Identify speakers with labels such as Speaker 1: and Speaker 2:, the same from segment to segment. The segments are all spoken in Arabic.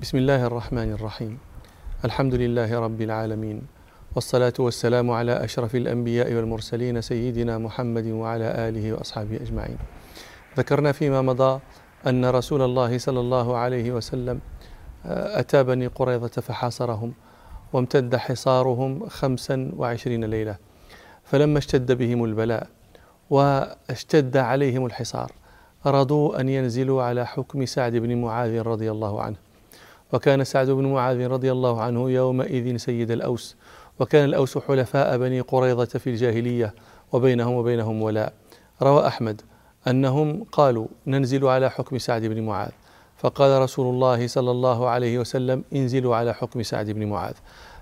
Speaker 1: بسم الله الرحمن الرحيم الحمد لله رب العالمين والصلاة والسلام على أشرف الأنبياء والمرسلين سيدنا محمد وعلى آله وأصحابه أجمعين ذكرنا فيما مضى أن رسول الله صلى الله عليه وسلم أتى بني قريظة فحاصرهم وامتد حصارهم خمسا وعشرين ليلة فلما اشتد بهم البلاء واشتد عليهم الحصار أرادوا أن ينزلوا على حكم سعد بن معاذ رضي الله عنه وكان سعد بن معاذ رضي الله عنه يومئذ سيد الأوس وكان الأوس حلفاء بني قريظة في الجاهلية وبينهم وبينهم ولاء. روى أحمد أنهم قالوا ننزل على حكم سعد بن معاذ. فقال رسول الله صلى الله عليه وسلم انزلوا على حكم سعد بن معاذ.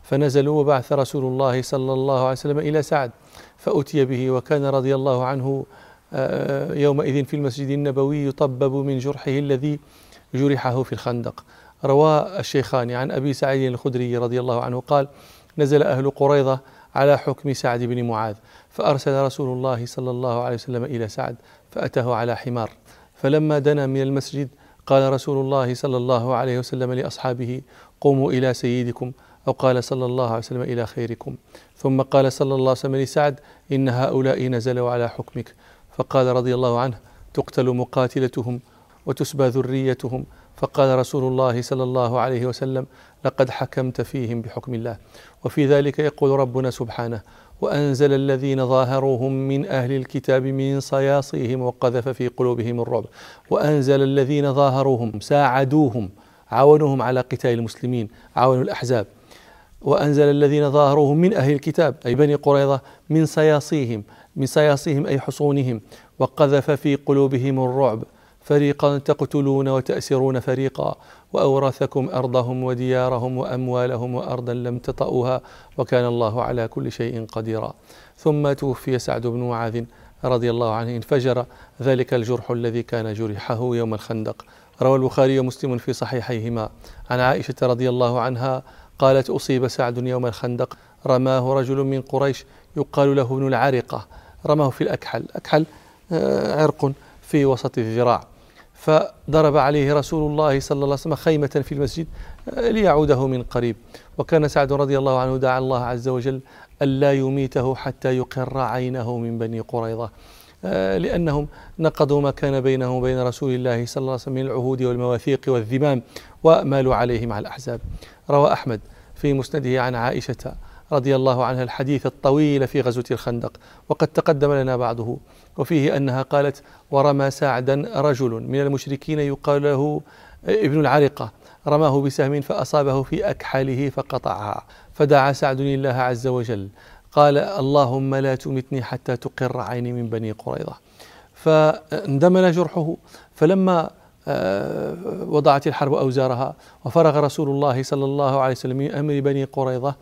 Speaker 1: فنزلوا وبعث رسول الله صلى الله عليه وسلم إلى سعد فأتي به وكان رضي الله عنه آه، يومئذ في المسجد النبوي يطبب من جرحه الذي جرحه في الخندق. روى الشيخان عن أبي سعيد الخدري رضي الله عنه قال نزل أهل قريظة على حكم سعد بن معاذ فأرسل رسول الله صلى الله عليه وسلم إلى سعد فأتاه على حمار. فلما دنا من المسجد قال رسول الله صلى الله عليه وسلم لأصحابه قوموا إلى سيدكم أو قال صلى الله عليه وسلم إلى خيركم. ثم قال صلى الله عليه وسلم لسعد إن هؤلاء نزلوا على حكمك. فقال رضي الله عنه تقتل مقاتلتهم وتسبى ذريتهم فقال رسول الله صلى الله عليه وسلم لقد حكمت فيهم بحكم الله. وفي ذلك يقول ربنا سبحانه وأنزل الذين ظاهروهم من أهل الكتاب من صياصيهم وقذف في قلوبهم الرعب وأنزل الذين ظاهروهم ساعدوهم عاونوهم على قتال المسلمين عاونوا الأحزاب وأنزل الذين ظاهروهم من أهل الكتاب أي بني قريظة من صياصيهم من صياصيهم أي حصونهم وقذف في قلوبهم الرعب فريقا تقتلون وتأسرون فريقا وأورثكم أرضهم وديارهم وأموالهم وأرضا لم تطئوها وكان الله على كل شيء قديرا. ثم توفي سعد بن معاذ رضي الله عنه انفجر ذلك الجرح الذي كان جرحه يوم الخندق. روى البخاري ومسلم في صحيحيهما. عن عائشة رضي الله عنها قالت أصيب سعد يوم الخندق رماه رجل من قريش يقال له ابن العارقة رماه في الأكحل. أكحل آه، عرق في وسط الذراع. فضرب عليه رسول الله صلى الله عليه وسلم خيمة في المسجد آه، ليعوده من قريب. وكان سعد رضي الله عنه دعا الله عز وجل ألا يميته حتى يقر عينه من بني قريظة آه، لأنهم نقضوا ما كان بينهم وبين رسول الله صلى الله عليه وسلم من العهود والمواثيق والذمام ومالوا عليه مع الأحزاب. روى أحمد في مسنده عن عائشة رضي الله عنها الحديث الطويل في غزوة الخندق وقد تقدم لنا بعضه وفيه أنها قالت ورمى سعدا رجل من المشركين يقال له ابن العرقة رماه بسهم فأصابه في أكحله فقطعها فدعا سعد الله عز وجل قال اللهم لا تمتني حتى تقر عيني من بني قريظة. فاندمل جرحه فلما آه، وضعت الحرب أوزارها وفرغ رسول الله صلى الله عليه وسلم من أمر بني قريظة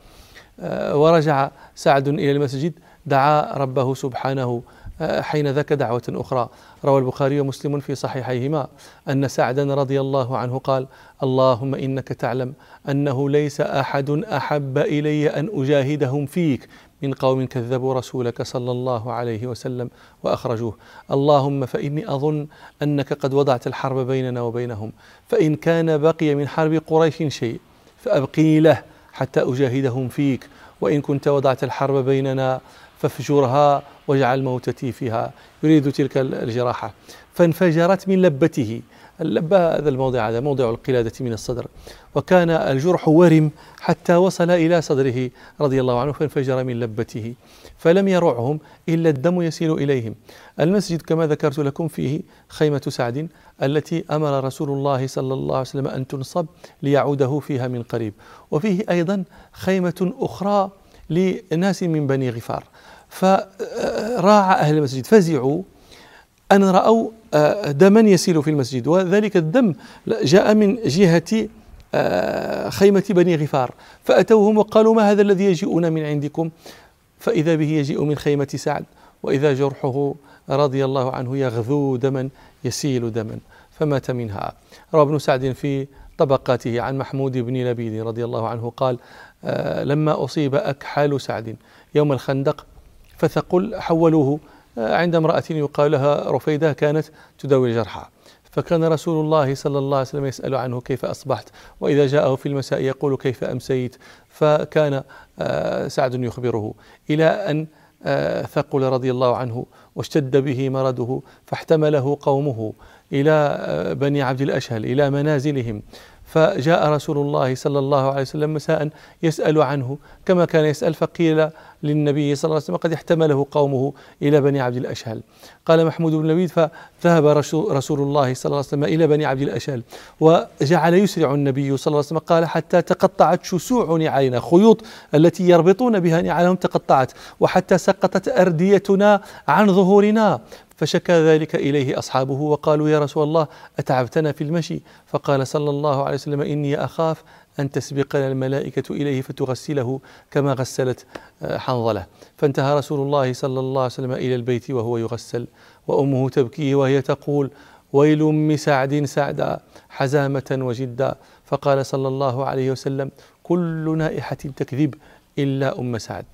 Speaker 1: ورجع سعد إلى المسجد دعا ربه سبحانه آه، حين ذاك دعوة أخرى. روى البخاري ومسلم في صحيحيهما أن سعدا رضي الله عنه قال اللهم إنك تعلم أنه ليس أحد أحب إلي أن أجاهدهم فيك من قوم كذبوا رسولك صلى الله عليه وسلم وأخرجوه. اللهم فإني أظن أنك قد وضعت الحرب بيننا وبينهم فإن كان بقي من حرب قريش شيء فأبقني له حتى أجاهدهم فيك. وإن كنت وضعت الحرب بيننا فافجرها واجعل موتتي فيها يريد تلك الجراحة. فانفجرت من لبته. اللبة هذا الموضع هذا موضع القلادة من الصدر. وكان الجرح ورم حتى وصل إلى صدره رضي الله عنه فانفجر من لبته. فلم يرعهم إلا الدم يسيل إليهم. المسجد كما ذكرت لكم فيه خيمة سعد التي أمر رسول الله صلى الله عليه وسلم أن تنصب ليعوده فيها من قريب. وفيه أيضا خيمة أخرى لناس من بني غفار. فراع أهل المسجد فزعوا أن رأوا آه، دما يسيل في المسجد وذلك الدم جاء من جهة آه، خيمة بني غفار فأتوهم وقالوا ما هذا الذي يجيئنا من عندكم؟ فإذا به يجيء من خيمة سعد وإذا جرحه رضي الله عنه يغذو دما يسيل دما فمات منها. روى ابن سعد في طبقاته عن محمود بن لبيد رضي الله عنه قال آه، لما أصيب أكحال سعد يوم الخندق فثقل حولوه عند امرأة يقال لها رفيدة كانت تداوي الجرحى فكان رسول الله صلى الله عليه وسلم يسأل عنه كيف أصبحت وإذا جاءه في المساء يقول كيف أمسيت. فكان آه، سعد يخبره. إلى أن آه، ثقل رضي الله عنه واشتد به مرضه فاحتمله قومه إلى آه، بني عبد الأشهل إلى منازلهم. فجاء رسول الله صلى الله عليه وسلم مساء يسأل عنه كما كان يسأل فقيل للنبي صلى الله عليه وسلم قد احتمله قومه إلى بني عبد الأشهل. قال محمود بن لبيد فذهب رسول الله صلى الله عليه وسلم إلى بني عبد الأشهل وجعل يسرع النبي صلى الله عليه وسلم قال حتى تقطعت شسوع نعالنا خيوط التي يربطون بها نعالهم تقطعت وحتى سقطت أرديتنا عن ظهورنا. فشكى ذلك إليه أصحابه وقالوا يا رسول الله أتعبتنا في المشي؟ فقال صلى الله عليه وسلم إني أخاف أن تسبقنا الملائكة إليه فتغسله كما غسلت آه، حنظلة. فانتهى رسول الله صلى الله عليه وسلم إلى البيت وهو يغسل وأمه تبكي وهي تقول ويل أم سعد سعدا حزامة وجدا. فقال صلى الله عليه وسلم كل نائحة تكذب إلا أم سعد.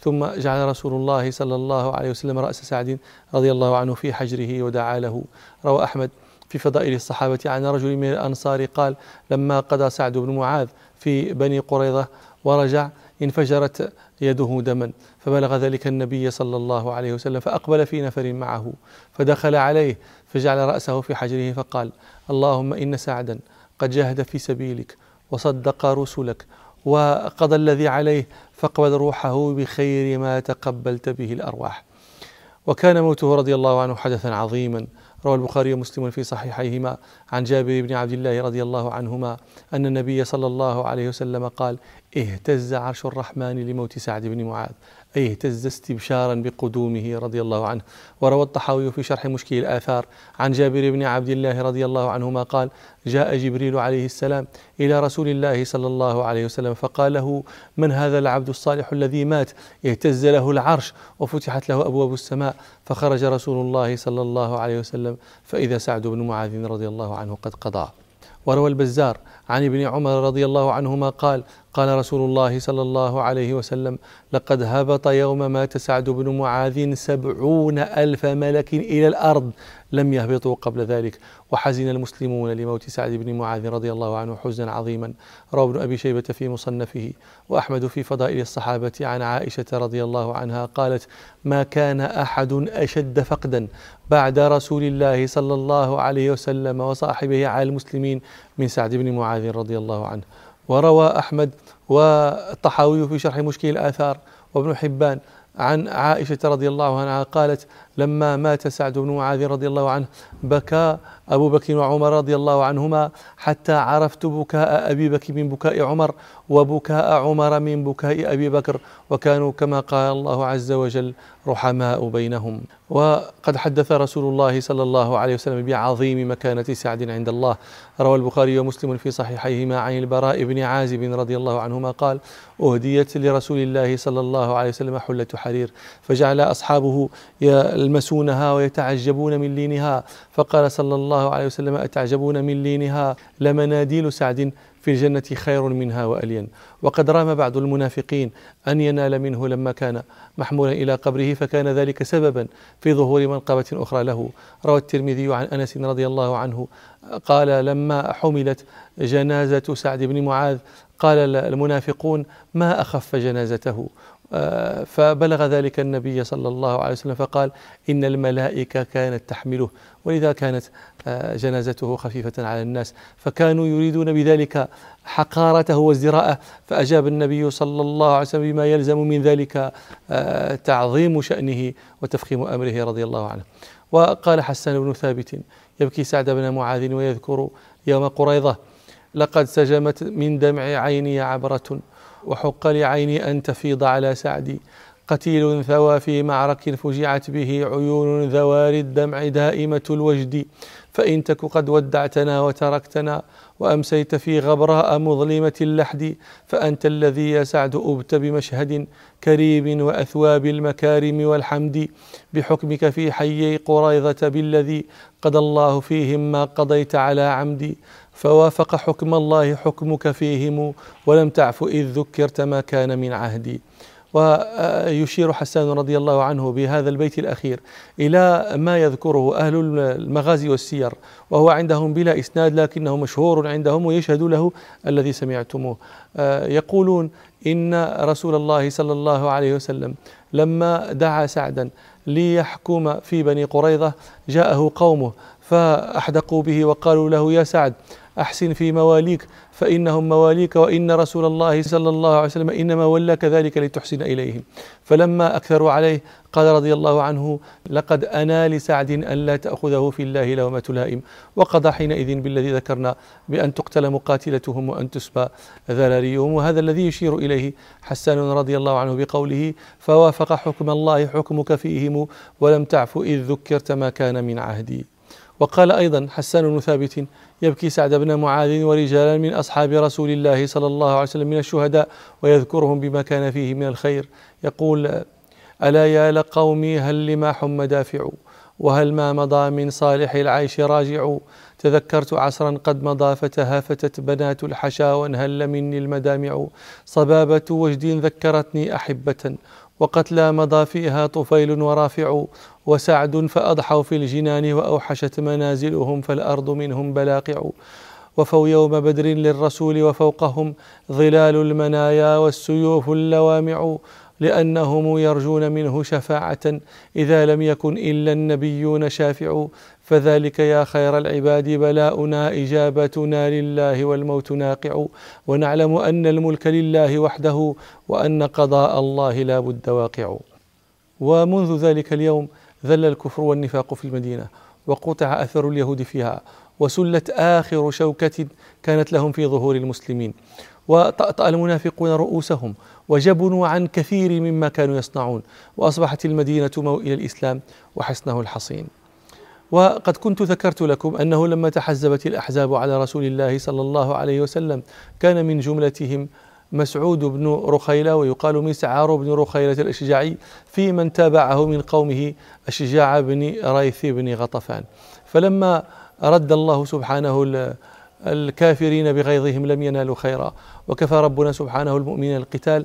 Speaker 1: ثم جعل رسول الله صلى الله عليه وسلم رأس سعد رضي الله عنه في حجره ودعا له. روى أحمد في فضائل الصحابة عن رجل من الأنصار قال لما قضى سعد بن معاذ في بني قريظة ورجع انفجرت يده دما فبلغ ذلك النبي صلى الله عليه وسلم فأقبل في نفر معه فدخل عليه فجعل رأسه في حجره فقال اللهم إن سعدا قد جاهد في سبيلك وصدق رسلك وقضى الذي عليه فاقبل روحه بخير ما تقبلت به الأرواح وكان موته رضي الله عنه حدثا عظيما روى البخاري ومسلم في صحيحيهما. عن جابر بن عبد الله رضي الله عنهما أن النبي صلى الله عليه وسلم قال اهتز عرش الرحمن لموت سعد بن معاذ. أي اهتز استبشارا بقدومه رضي الله عنه. وروى الطحاوي في شرح مشكل الآثار عن جابر بن عبد الله رضي الله عنهما قال جاء جبريل عليه السلام إلى رسول الله صلى الله عليه وسلم فقال له من هذا العبد الصالح الذي مات؟ اهتز له العرش وفتحت له أبواب السماء فخرج رسول الله صلى الله عليه وسلم فإذا سعد بن معاذ رضي الله عنه قد قضى. وروى البزار عن ابن عمر رضي الله عنهما قال قال رسول الله صلى الله عليه وسلم لقد هبط يوم مات سعد بن معاذ سبعون ألف ملك إلى الأرض لم يهبطوا قبل ذلك. وحزن المسلمون لموت سعد بن معاذ رضي الله عنه حزنا عظيما. روى ابن أبي شيبة في مصنفه. وأحمد في فضائل الصحابة عن عائشة رضي الله عنها قالت ما كان أحد أشد فقدا بعد رسول الله صلى الله عليه وسلم وصاحبه على المسلمين من سعد بن معاذ رضي الله عنه. وروى أحمد والطحاوي في شرح مشكل الآثار وابن حبان عن عائشة رضي الله عنها قالت لما مات سعد بن معاذ رضي الله عنه بكى أبو بكر وعمر رضي الله عنهما حتى عرفت بكاء أبي بكر من بكاء عمر وبكاء عمر من بكاء أبي بكر وكانوا كما قال الله عز وجل رحماء بينهم. وقد حدث رسول الله صلى الله عليه وسلم بعظيم مكانة سعد عند الله. روى البخاري ومسلم في صحيحيهما عن البراء بن عازب رضي الله عنهما قال أهديت لرسول الله صلى الله عليه وسلم حلة حرير فجعل أصحابه يلمسونها ويتعجبون من لينها. فقال صلى الله عليه وسلم أتعجبون من لينها؟ لمناديل سعد في الجنة خير منها وألين. وقد رام بعض المنافقين أن ينال منه لما كان محمولا إلى قبره فكان ذلك سببا في ظهور منقبة أخرى له. روى الترمذي عن أنس رضي الله عنه قال لما حملت جنازة سعد بن معاذ قال المنافقون ما أخف جنازته؟ فبلغ ذلك النبي صلى الله عليه وسلم فقال إن الملائكة كانت تحمله ولذا كانت آه، جنازته خفيفة على الناس فكانوا يريدون بذلك حقارته وازدراءه فأجاب النبي صلى الله عليه وسلم بما يلزم من ذلك آه، تعظيم شأنه وتفخيم أمره رضي الله عنه. وقال حسان بن ثابت يبكي سعد بن معاذ ويذكر يوم قريضة لقد سجمت من دمع عيني عبرة وحق لعيني أن تفيض على سعدي. قتيل ثوى في معرك فجعت به عيون ذوار الدمع دائمة الوجد. فإن تك قد ودعتنا وتركتنا وأمسيت في غبراء مظلمة اللحد. فأنت الذي يا سعد أبت بمشهد كريم وأثواب المكارم والحمد. بحكمك في حيي قريضة بالذي قضى الله فيهم ما قضيت على عمدي. فوافق حكم الله حكمك فيهم ولم تعف إذ ذكرت ما كان من عهدي. ويشير حسان رضي الله عنه بهذا البيت الأخير إلى ما يذكره أهل المغازي والسير وهو عندهم بلا إسناد لكنه مشهور عندهم ويشهد له الذي سمعتموه. آه، يقولون إن رسول الله صلى الله عليه وسلم لما دعا سعدا ليحكم في بني قريظة جاءه قومه فأحدقوا به وقالوا له يا سعد أحسن في مواليك فإنهم مواليك وإن رسول الله صلى الله عليه وسلم إنما ولاك ذلك لتحسن إليهم. فلما أكثروا عليه قال رضي الله عنه لقد أنا لسعد أن لا تأخذه في الله لومة لائم وقضى حينئذ بالذي ذكرنا بأن تقتل مقاتلتهم وأن تسبى. ذراريهم وهذا الذي يشير إليه. حسان رضي الله عنه بقوله فوافق حكم الله حكمك فيهم ولم تعف إذ ذكرت ما كان من عهدي. وقال أيضا حسان بن ثابت يبكي سعد بن معاذ ورجالا من أصحاب رسول الله صلى الله عليه وسلم من الشهداء ويذكرهم بما كان فيه من الخير. يقول ألا يا لقومي هل لما حم دافع؟ وهل ما مضى من صالح العيش راجع؟ تذكرت عصرا قد مضى فتهافتت بنات الحشا وانهل مني المدامع. صبابة وجد ذكرتني أحبة. وقتلى مضى فيها طفيل ورافع وسعد فأضحوا في الجنان وأوحشت منازلهم فالأرض منهم بلاقع. وفوا يوم بدر للرسول وفوقهم ظلال المنايا والسيوف اللوامع. لأنهم يرجون منه شفاعة. إذا لم يكن إلا النبيون شافع فذلك يا خير العباد بلاؤنا إجابتنا لله والموت ناقع. ونعلم أن الملك لله وحده وأن قضاء الله لا بد واقع. ومنذ ذلك اليوم ذل الكفر والنفاق في المدينة وقطع أثر اليهود فيها وسلت آخر شوكة كانت لهم في ظهور المسلمين. وطأطأ المنافقون رؤوسهم وجبنوا عن كثير مما كانوا يصنعون وأصبحت المدينة موئل الإسلام وحصنه الحصين. وقد كنت ذكرت لكم أنه لما تحزبت الأحزاب على رسول الله صلى الله عليه وسلم كان من جملتهم مسعود بن رخيلة ويقال مسعار بن رخيلة الأشجعي في من تابعه من قومه الشجاع بن ريث بن غطفان. فلما رد الله سبحانه الكافرين بغيظهم لم ينالوا خيرا. وكفى ربنا سبحانه المؤمنين القتال.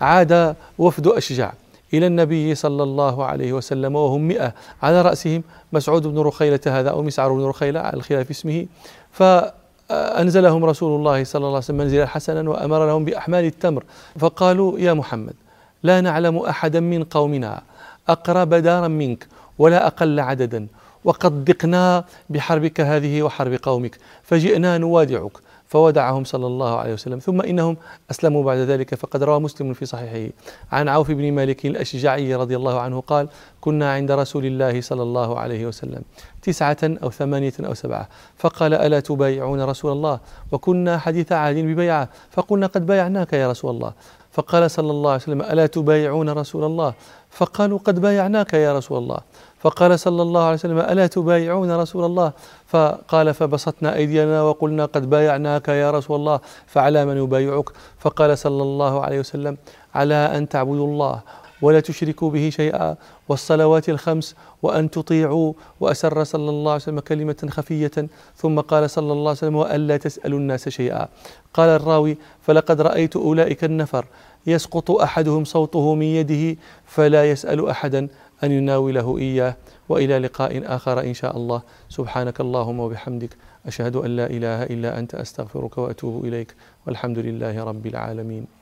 Speaker 1: عاد وفد أشجع إلى النبي صلى الله عليه وسلم وهم مئة على رأسهم. مسعود بن رخيلة هذا أو مسعر بن رخيلة على الخلاف اسمه. فأنزلهم رسول الله صلى الله عليه وسلم منزلا حسنا وأمر لهم بأحمال التمر. فقالوا يا محمد لا نعلم أحدا من قومنا أقرب دارا منك ولا أقل عددا. وقد ضقنا بحربك هذه وحرب قومك فجئنا نوادعك فودعهم صلى الله عليه وسلم ثم إنهم أسلموا بعد ذلك فقد روى مسلم في صحيحه. عن عوف بن مالك الأشجعي رضي الله عنه قال كنا عند رسول الله صلى الله عليه وسلم تسعة أو ثمانية أو سبعة فقال ألا تبايعون رسول الله؟ وكنا حديث عهد ببيعة فقلنا قد بايعناك يا رسول الله؟ فقال صلى الله عليه وسلم ألا تبايعون رسول الله؟ فقالوا قد بايعناك يا رسول الله. فقال صلى الله عليه وسلم ألا تبايعون رسول الله؟ فقال فبسطنا أيدينا وقلنا قد بايعناك يا رسول الله فعلى من يبايعك؟ فقال صلى الله عليه وسلم على أن تعبدوا الله ولا تشركوا به شيئا. والصلوات الخمس وأن تطيعوا وأسر صلى الله عليه وسلم كلمة خفية. ثم قال صلى الله عليه وسلم وألا تسألوا الناس شيئا. قال الراوي فلقد رأيت أولئك النفر يسقط أحدهم صوته من يده فلا يسأل أحدا أن يناوله إياه. وإلى لقاء آخر إن شاء الله. سبحانك اللهم وبحمدك. أشهد أن لا إله إلا أنت أستغفرك وأتوب إليك. والحمد لله رب العالمين.